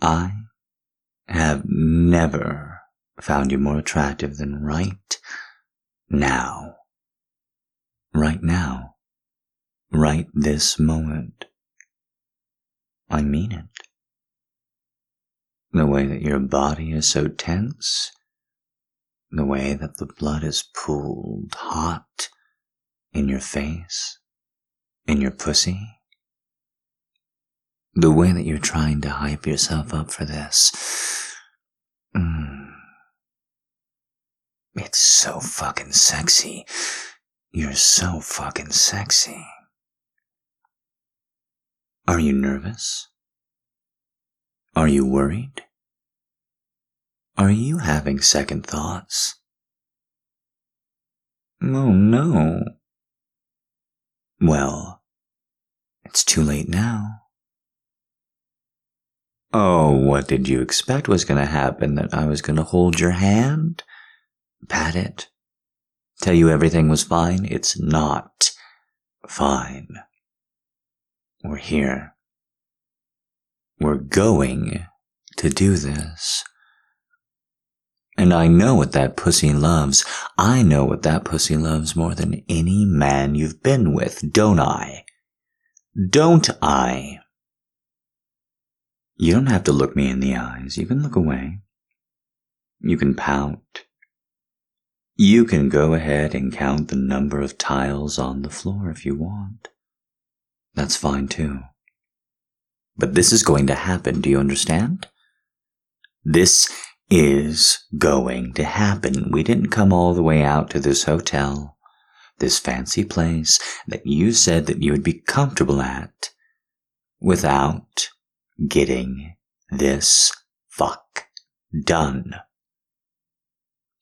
I have never found you more attractive than right now. Right now. Right this moment. I mean it. The way that your body is so tense, the way that the blood is pooled hot in your face, in your pussy, the way that you're trying to hype yourself up for this. Mm. It's so fucking sexy. You're so fucking sexy. Are you nervous? Are you worried? Are you having second thoughts? Oh no. Well, it's too late now. Oh, what did you expect was going to happen? That I was going to hold your hand? Pat it? Tell you everything was fine? It's not fine. We're here. We're going to do this. And I know what that pussy loves. I know what that pussy loves more than any man you've been with, don't I? Don't I? You don't have to look me in the eyes. You can look away. You can pout. You can go ahead and count the number of tiles on the floor if you want. That's fine too. But this is going to happen, do you understand? This is going to happen. We didn't come all the way out to this hotel, this fancy place that you said that you would be comfortable at without getting this fuck done.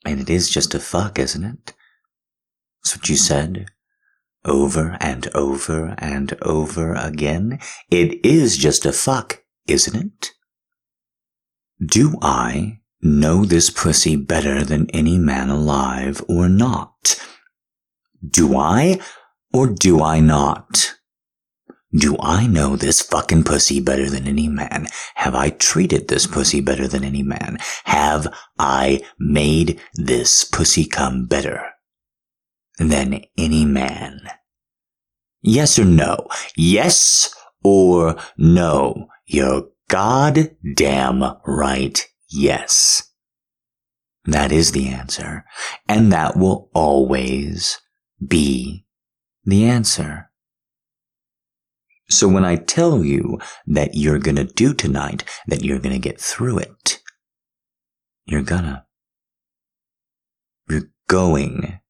And it is just a fuck, isn't it? That's what you said. Over and over and over again. It is just a fuck, isn't it? Do I know this pussy better than any man alive or not? Do I or do I not? Do I know this fucking pussy better than any man? Have I treated this pussy better than any man? Have I made this pussy come better than any man? Yes or no? Yes or no? You're goddamn right. Yes. That is the answer. And that will always be the answer. So when I tell you that you're gonna do tonight, that you're gonna get through it, you're gonna. You're going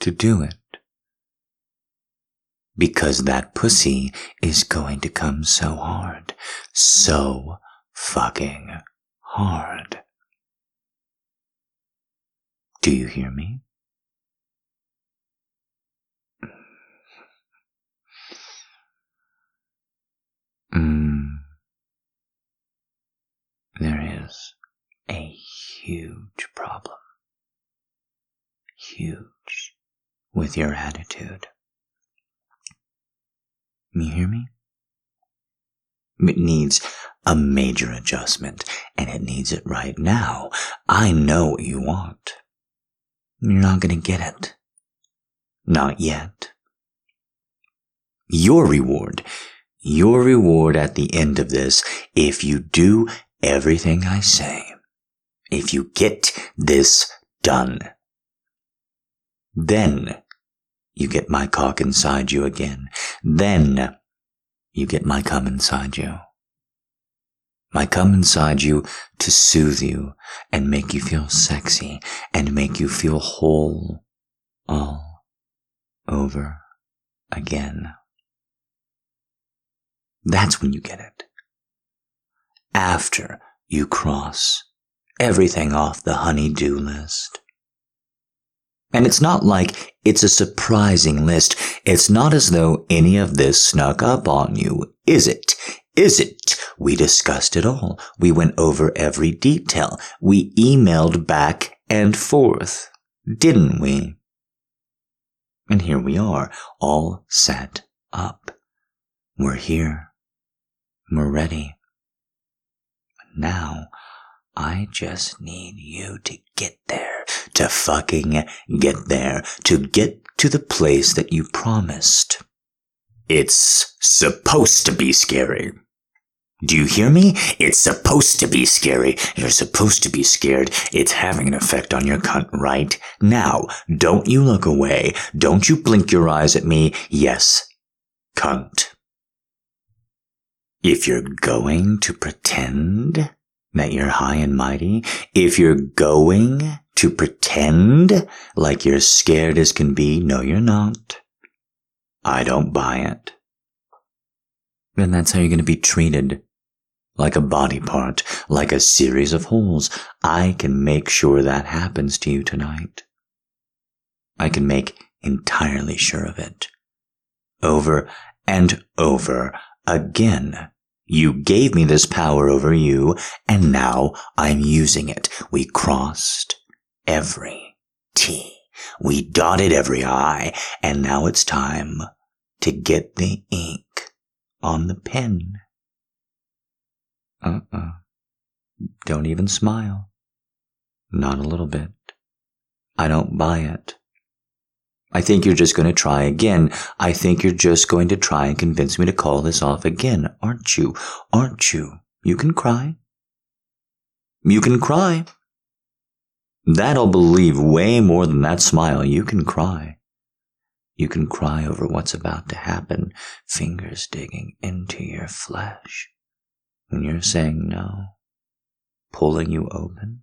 to do it. Because that pussy is going to come so hard. So fucking hard. Do you hear me? Mm. There is a huge problem. Huge. With your attitude. You hear me? It needs a major adjustment, and it needs it right now. I know what you want. You're not gonna get it. Not yet. Your reward your reward at the end of this if you do everything I say. If you get this done. Then you get my cock inside you again. Then you get my cum inside you. My cum inside you to soothe you and make you feel sexy and make you feel whole all over again. That's when you get it. After you cross everything off the honey-do list. And it's not like it's a surprising list. It's not as though any of this snuck up on you, is it? Is it? We discussed it all. We went over every detail. We emailed back and forth, didn't we? And here we are, all set up. We're here. Ready. now I just need you to get there, to fucking get there, to get to the place that you promised. It's supposed to be scary. Do you hear me? It's supposed to be scary. You're supposed to be scared. It's having an effect on your cunt right now. Don't you look away. Don't you blink your eyes at me. Yes, cunt. If you're going to pretend that you're high and mighty, if you're going to pretend like you're scared as can be, no, you're not. I don't buy it. Then that's how you're going to be treated. Like a body part, like a series of holes. I can make sure that happens to you tonight. I can make entirely sure of it. Over and over again. You gave me this power over you, and now I'm using it. We crossed every T. We dotted every I, and now it's time to get the ink on the pen. Uh-uh. Don't even smile. Not a little bit. I don't buy it. I think you're just going to try again. I think you're just going to try and convince me to call this off again, aren't you? Aren't you? You can cry. You can cry. That'll believe way more than that smile. You can cry. You can cry over what's about to happen, fingers digging into your flesh. When you're saying no, pulling you open.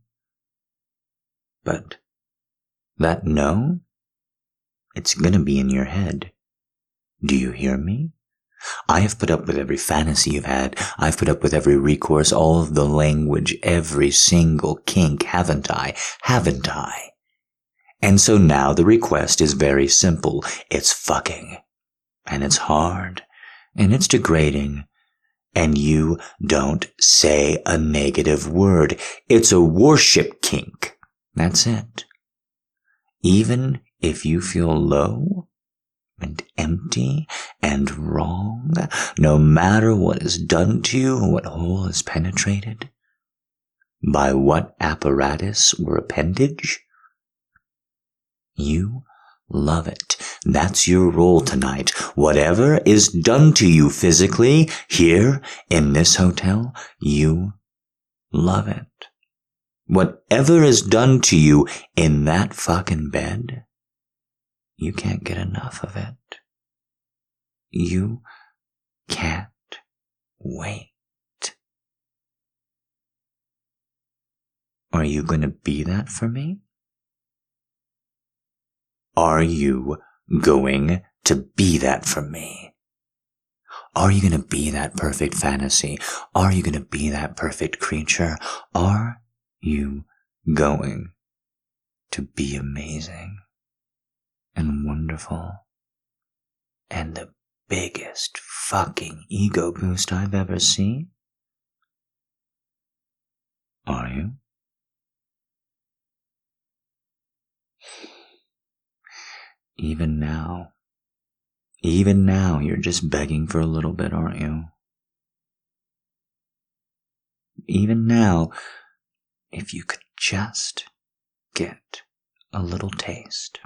But that no it's gonna be in your head. Do you hear me? I have put up with every fantasy you've had. I've put up with every recourse, all of the language, every single kink, haven't I? Haven't I? And so now the request is very simple. It's fucking. And it's hard. And it's degrading. And you don't say a negative word. It's a worship kink. That's it. Even if you feel low and empty and wrong, no matter what is done to you or what hole is penetrated, by what apparatus or appendage, you love it. That's your role tonight. Whatever is done to you physically here in this hotel, you love it. Whatever is done to you in that fucking bed, you can't get enough of it. You can't wait. Are you going to be that for me? Are you going to be that for me? Are you going to be that perfect fantasy? Are you going to be that perfect creature? Are you going to be amazing? And wonderful and the biggest fucking ego boost I've ever seen? Are you? Even now, even now, you're just begging for a little bit, aren't you? Even now, if you could just get a little taste.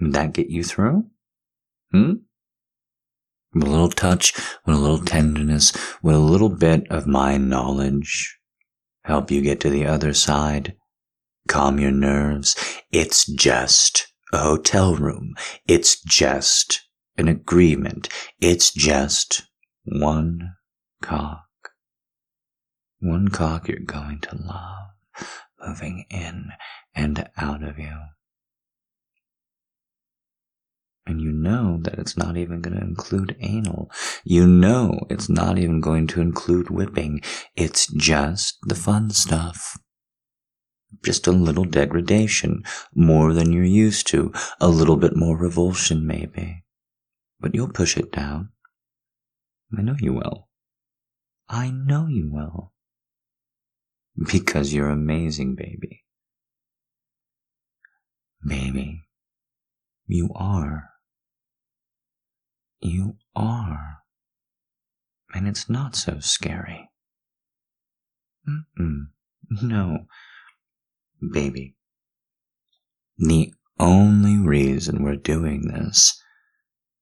Would that get you through? Hmm? With a little touch, with a little tenderness, with a little bit of my knowledge, help you get to the other side, calm your nerves. It's just a hotel room. It's just an agreement. It's just one cock. One cock you're going to love, moving in and out of you and you know that it's not even going to include anal. You know it's not even going to include whipping. It's just the fun stuff. Just a little degradation, more than you're used to, a little bit more revulsion maybe. But you'll push it down. I know you will. I know you will. Because you're amazing, baby. Baby, you are. You are. And it's not so scary. Mm-mm. No. Baby. The only reason we're doing this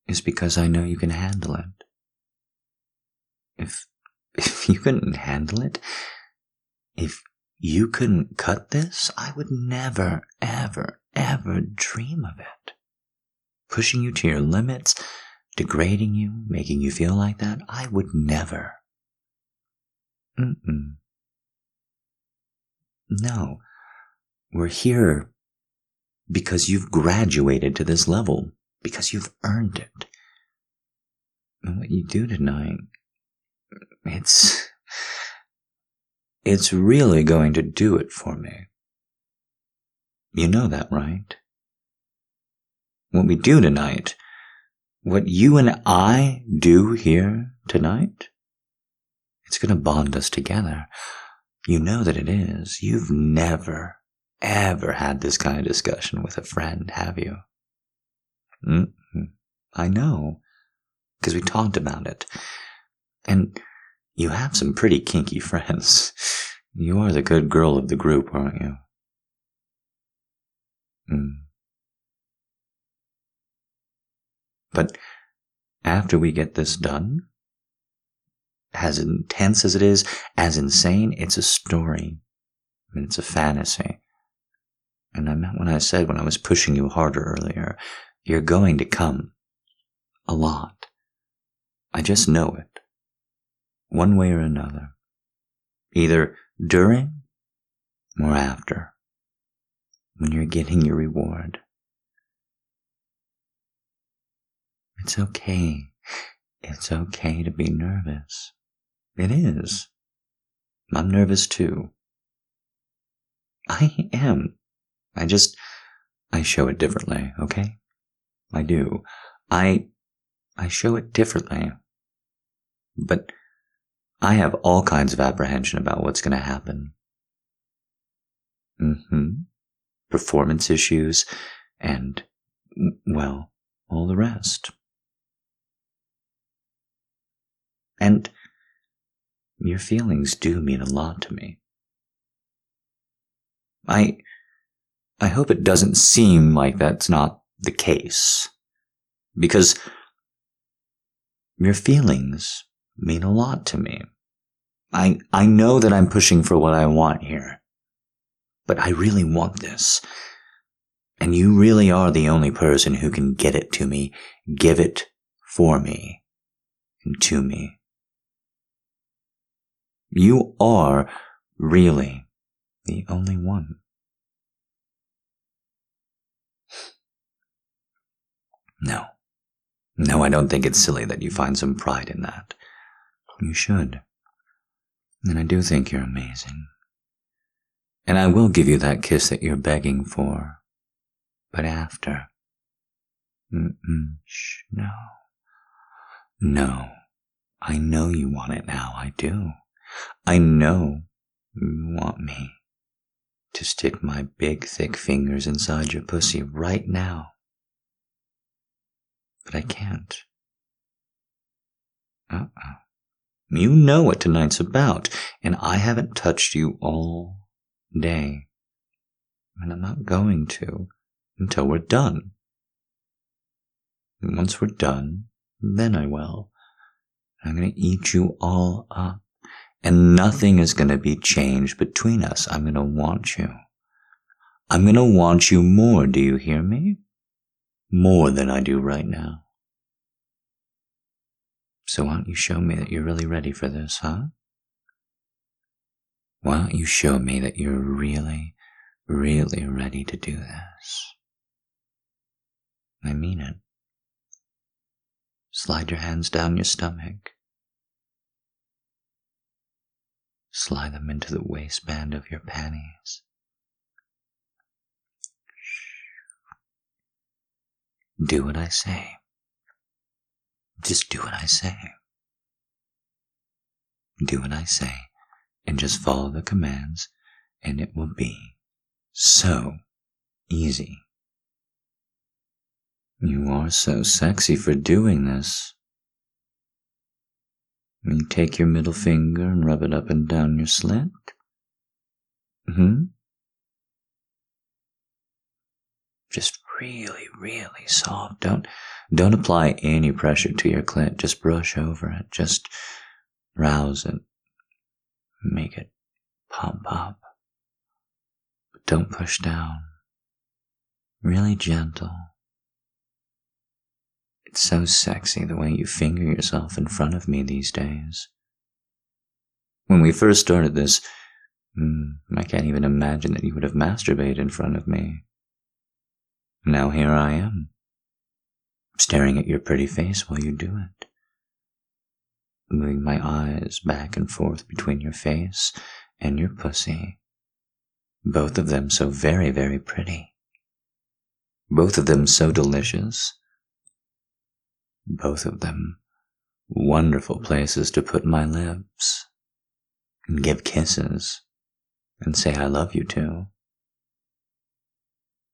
is because I know you can handle it. If, if you couldn't handle it, if you couldn't cut this, I would never, ever, ever dream of it. Pushing you to your limits, degrading you, making you feel like that, I would never. Mm-mm. No, we're here because you've graduated to this level, because you've earned it. And what you do tonight, it's, it's really going to do it for me. You know that, right? What we do tonight, what you and I do here tonight, it's going to bond us together. You know that it is. You've never, ever had this kind of discussion with a friend, have you? Mm-hmm. I know, because we talked about it. And you have some pretty kinky friends. You are the good girl of the group, aren't you? Mm. But after we get this done, as intense as it is, as insane, it's a story. I mean, it's a fantasy. And I meant when I said when I was pushing you harder earlier, you're going to come. A lot. I just know it. One way or another. Either during or after. When you're getting your reward. It's okay. It's okay to be nervous. It is. I'm nervous too. I am. I just, I show it differently, okay? I do. I, I show it differently. But I have all kinds of apprehension about what's going to happen. Mm-hmm. Performance issues and, well, all the rest. And your feelings do mean a lot to me. I, I hope it doesn't seem like that's not the case. Because your feelings mean a lot to me. I, I know that I'm pushing for what I want here. But I really want this. And you really are the only person who can get it to me, give it for me, and to me. You are really the only one. No. No, I don't think it's silly that you find some pride in that. You should. And I do think you're amazing. And I will give you that kiss that you're begging for. But after. Mm-mm, shh, no. No. I know you want it now, I do. I know you want me to stick my big, thick fingers inside your pussy right now. But I can't. Uh-uh. You know what tonight's about, and I haven't touched you all day. And I'm not going to until we're done. And once we're done, then I will. I'm going to eat you all up and nothing is going to be changed between us. I'm going to want you. I'm going to want you more. Do you hear me? More than I do right now. So why don't you show me that you're really ready for this, huh? Why don't you show me that you're really, really ready to do this? I mean it. Slide your hands down your stomach. Slide them into the waistband of your panties. Do what I say. Just do what I say. Do what I say and just follow the commands and it will be so easy. You are so sexy for doing this. You take your middle finger and rub it up and down your slit. Hmm? Just really, really soft. Don't don't apply any pressure to your clit. Just brush over it. Just rouse it. Make it pump up. But don't push down. Really gentle. It's so sexy the way you finger yourself in front of me these days. When we first started this, hmm, I can't even imagine that you would have masturbated in front of me. Now here I am, staring at your pretty face while you do it, moving my eyes back and forth between your face and your pussy, both of them so very, very pretty, both of them so delicious both of them wonderful places to put my lips and give kisses and say I love you to.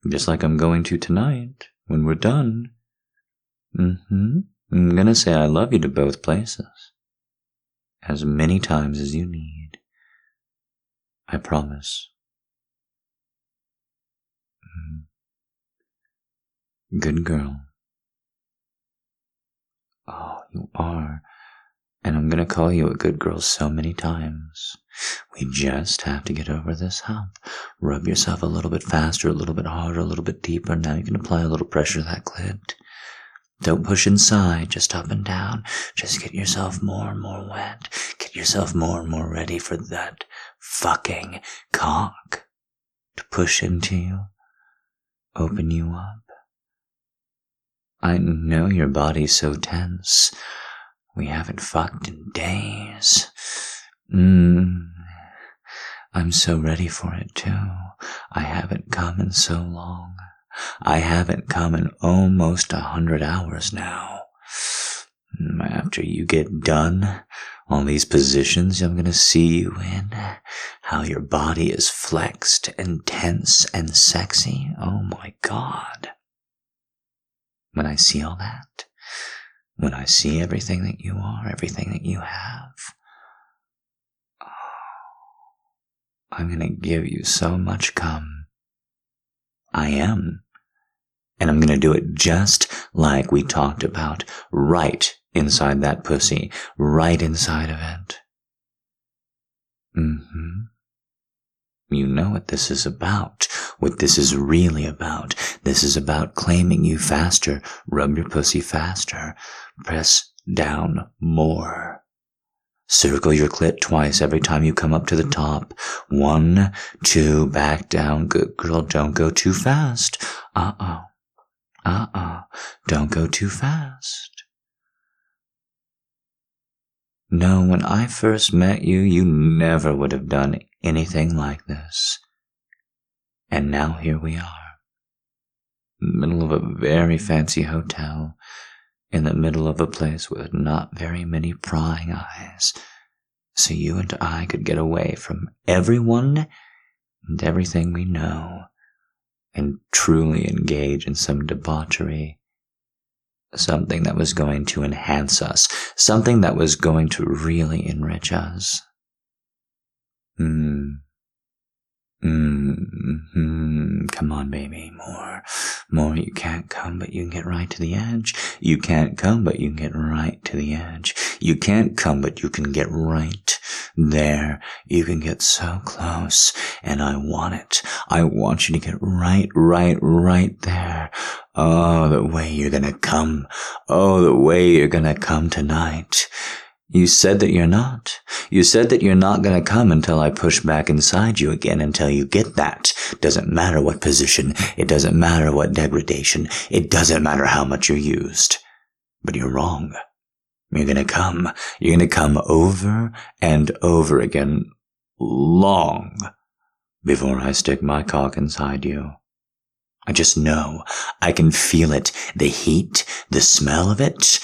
Just like I'm going to tonight when we're done. Mm-hmm. I'm gonna say I love you to both places. As many times as you need. I promise. Mm-hmm. Good girl. Oh, you are. And I'm gonna call you a good girl so many times. We just have to get over this hump. Rub yourself a little bit faster, a little bit harder, a little bit deeper. Now you can apply a little pressure to that clit. Don't push inside, just up and down. Just get yourself more and more wet. Get yourself more and more ready for that fucking cock to push into you, open you up. I know your body's so tense. We haven't fucked in days. Mmm. I'm so ready for it too. I haven't come in so long. I haven't come in almost a hundred hours now. Mm, after you get done, all these positions I'm gonna see you in, how your body is flexed and tense and sexy. Oh my god when I see all that, when I see everything that you are, everything that you have, oh, I'm going to give you so much come. I am. And I'm going to do it just like we talked about, right inside that pussy, right inside of it. You know what this is about, what this is really about. This is about claiming you faster. Rub your pussy faster. Press down more. Circle your clit twice every time you come up to the top. One, two, back down. Good girl, don't go too fast. Uh-uh. Uh-uh. Don't go too fast. No, when I first met you, you never would have done anything like this. And now here we are. Middle of a very fancy hotel, in the middle of a place with not very many prying eyes, so you and I could get away from everyone and everything we know and truly engage in some debauchery. Something that was going to enhance us, something that was going to really enrich us. Mm. Mm-hmm. Come on, baby. More. More. You can't come, but you can get right to the edge. You can't come, but you can get right to the edge. You can't come, but you can get right there. You can get so close. And I want it. I want you to get right, right, right there. Oh, the way you're gonna come. Oh, the way you're gonna come tonight. You said that you're not. You said that you're not gonna come until I push back inside you again until you get that. Doesn't matter what position. It doesn't matter what degradation. It doesn't matter how much you're used. But you're wrong. You're gonna come. You're gonna come over and over again long before I stick my cock inside you. I just know. I can feel it. The heat, the smell of it.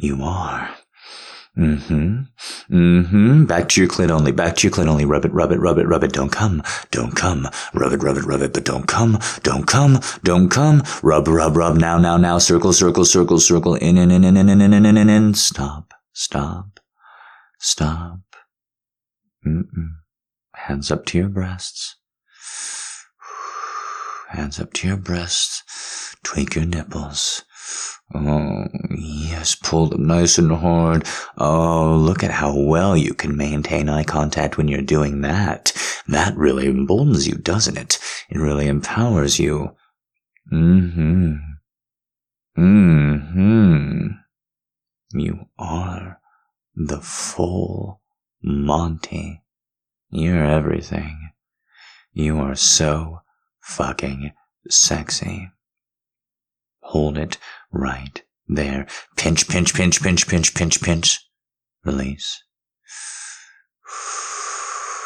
You are. Mm-hmm. Mm-hmm. Back to your clit only. Back to your clit only. Rub it, rub it, rub it, rub it. Don't come. Don't come. Rub it, rub it, rub it, but don't come. Don't come. Don't come. Rub, rub, rub. Now, now, now. Circle, circle, circle, circle. In, in, in, in, in, in, in, in, in, in, in. Stop. Stop. Stop. Mm-mm. Hands up to your breasts. Hands up to your breasts. Tweak your nipples. Oh, yes, pull them nice and hard. Oh, look at how well you can maintain eye contact when you're doing that. That really emboldens you, doesn't it? It really empowers you. Mm-hmm. Mm-hmm. You are the full Monty. You're everything. You are so fucking sexy. Hold it right there. Pinch, pinch, pinch, pinch, pinch, pinch, pinch. Release.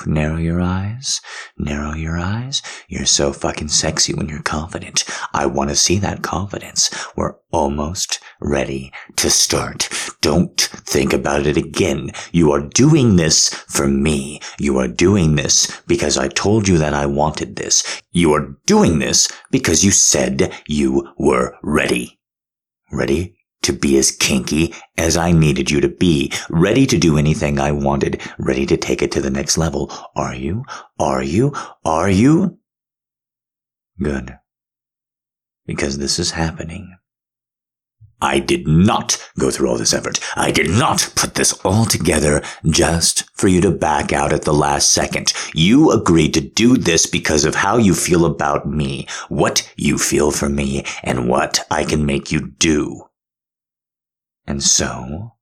Narrow your eyes. Narrow your eyes. You're so fucking sexy when you're confident. I want to see that confidence. We're almost ready to start. Don't think about it again. You are doing this for me. You are doing this because I told you that I wanted this. You are doing this because you said you were ready. Ready to be as kinky as I needed you to be, ready to do anything I wanted, ready to take it to the next level. Are you? Are you? Are you? Good. Because this is happening. I did not go through all this effort. I did not put this all together just for you to back out at the last second. You agreed to do this because of how you feel about me, what you feel for me, and what I can make you do. And so,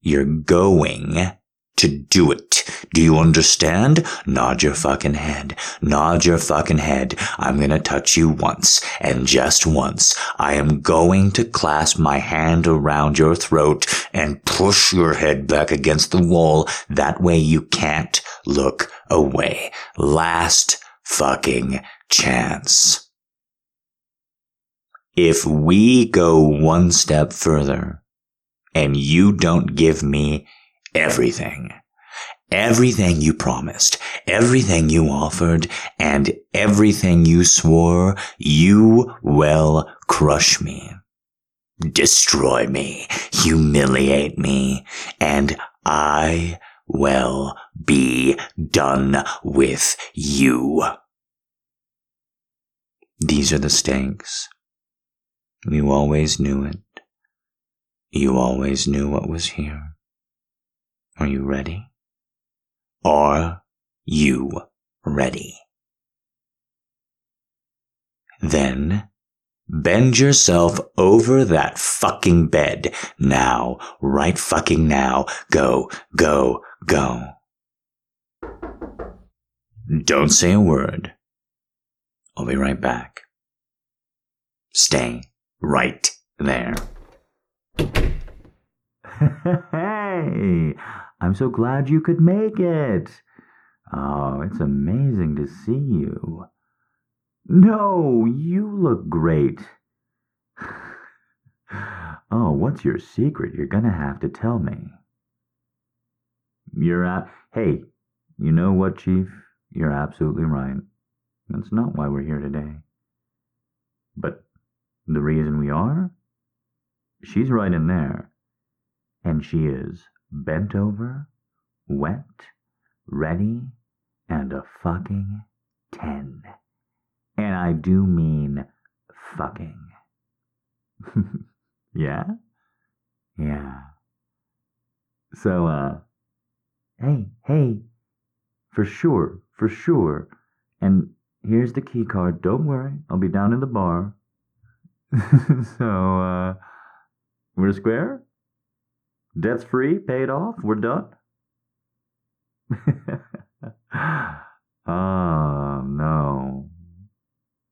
you're going to do it. Do you understand? Nod your fucking head. Nod your fucking head. I'm gonna touch you once, and just once. I am going to clasp my hand around your throat and push your head back against the wall. That way you can't look away. Last fucking chance. If we go one step further, and you don't give me everything. Everything you promised, everything you offered, and everything you swore, you will crush me, destroy me, humiliate me, and I will be done with you. These are the stakes. You always knew it. You always knew what was here. Are you ready? Are you ready? Then bend yourself over that fucking bed. Now, right fucking now. Go, go, go. Don't say a word. I'll be right back. Stay right there. Hey, I'm so glad you could make it. Oh, it's amazing to see you. No, you look great. oh, what's your secret? You're gonna have to tell me. You're at. Hey, you know what, Chief? You're absolutely right. That's not why we're here today. But the reason we are? She's right in there and she is bent over, wet, ready, and a fucking 10. And I do mean fucking. yeah? Yeah. So, uh, hey, hey, for sure, for sure. And here's the key card. Don't worry, I'll be down in the bar. so, uh, we're square? Debt's free, paid off, we're done. Ah, no.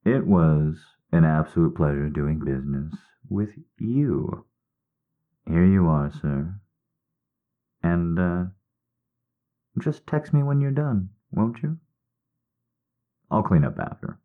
It was an absolute pleasure doing business with you. Here you are, sir. And, uh, just text me when you're done, won't you? I'll clean up after.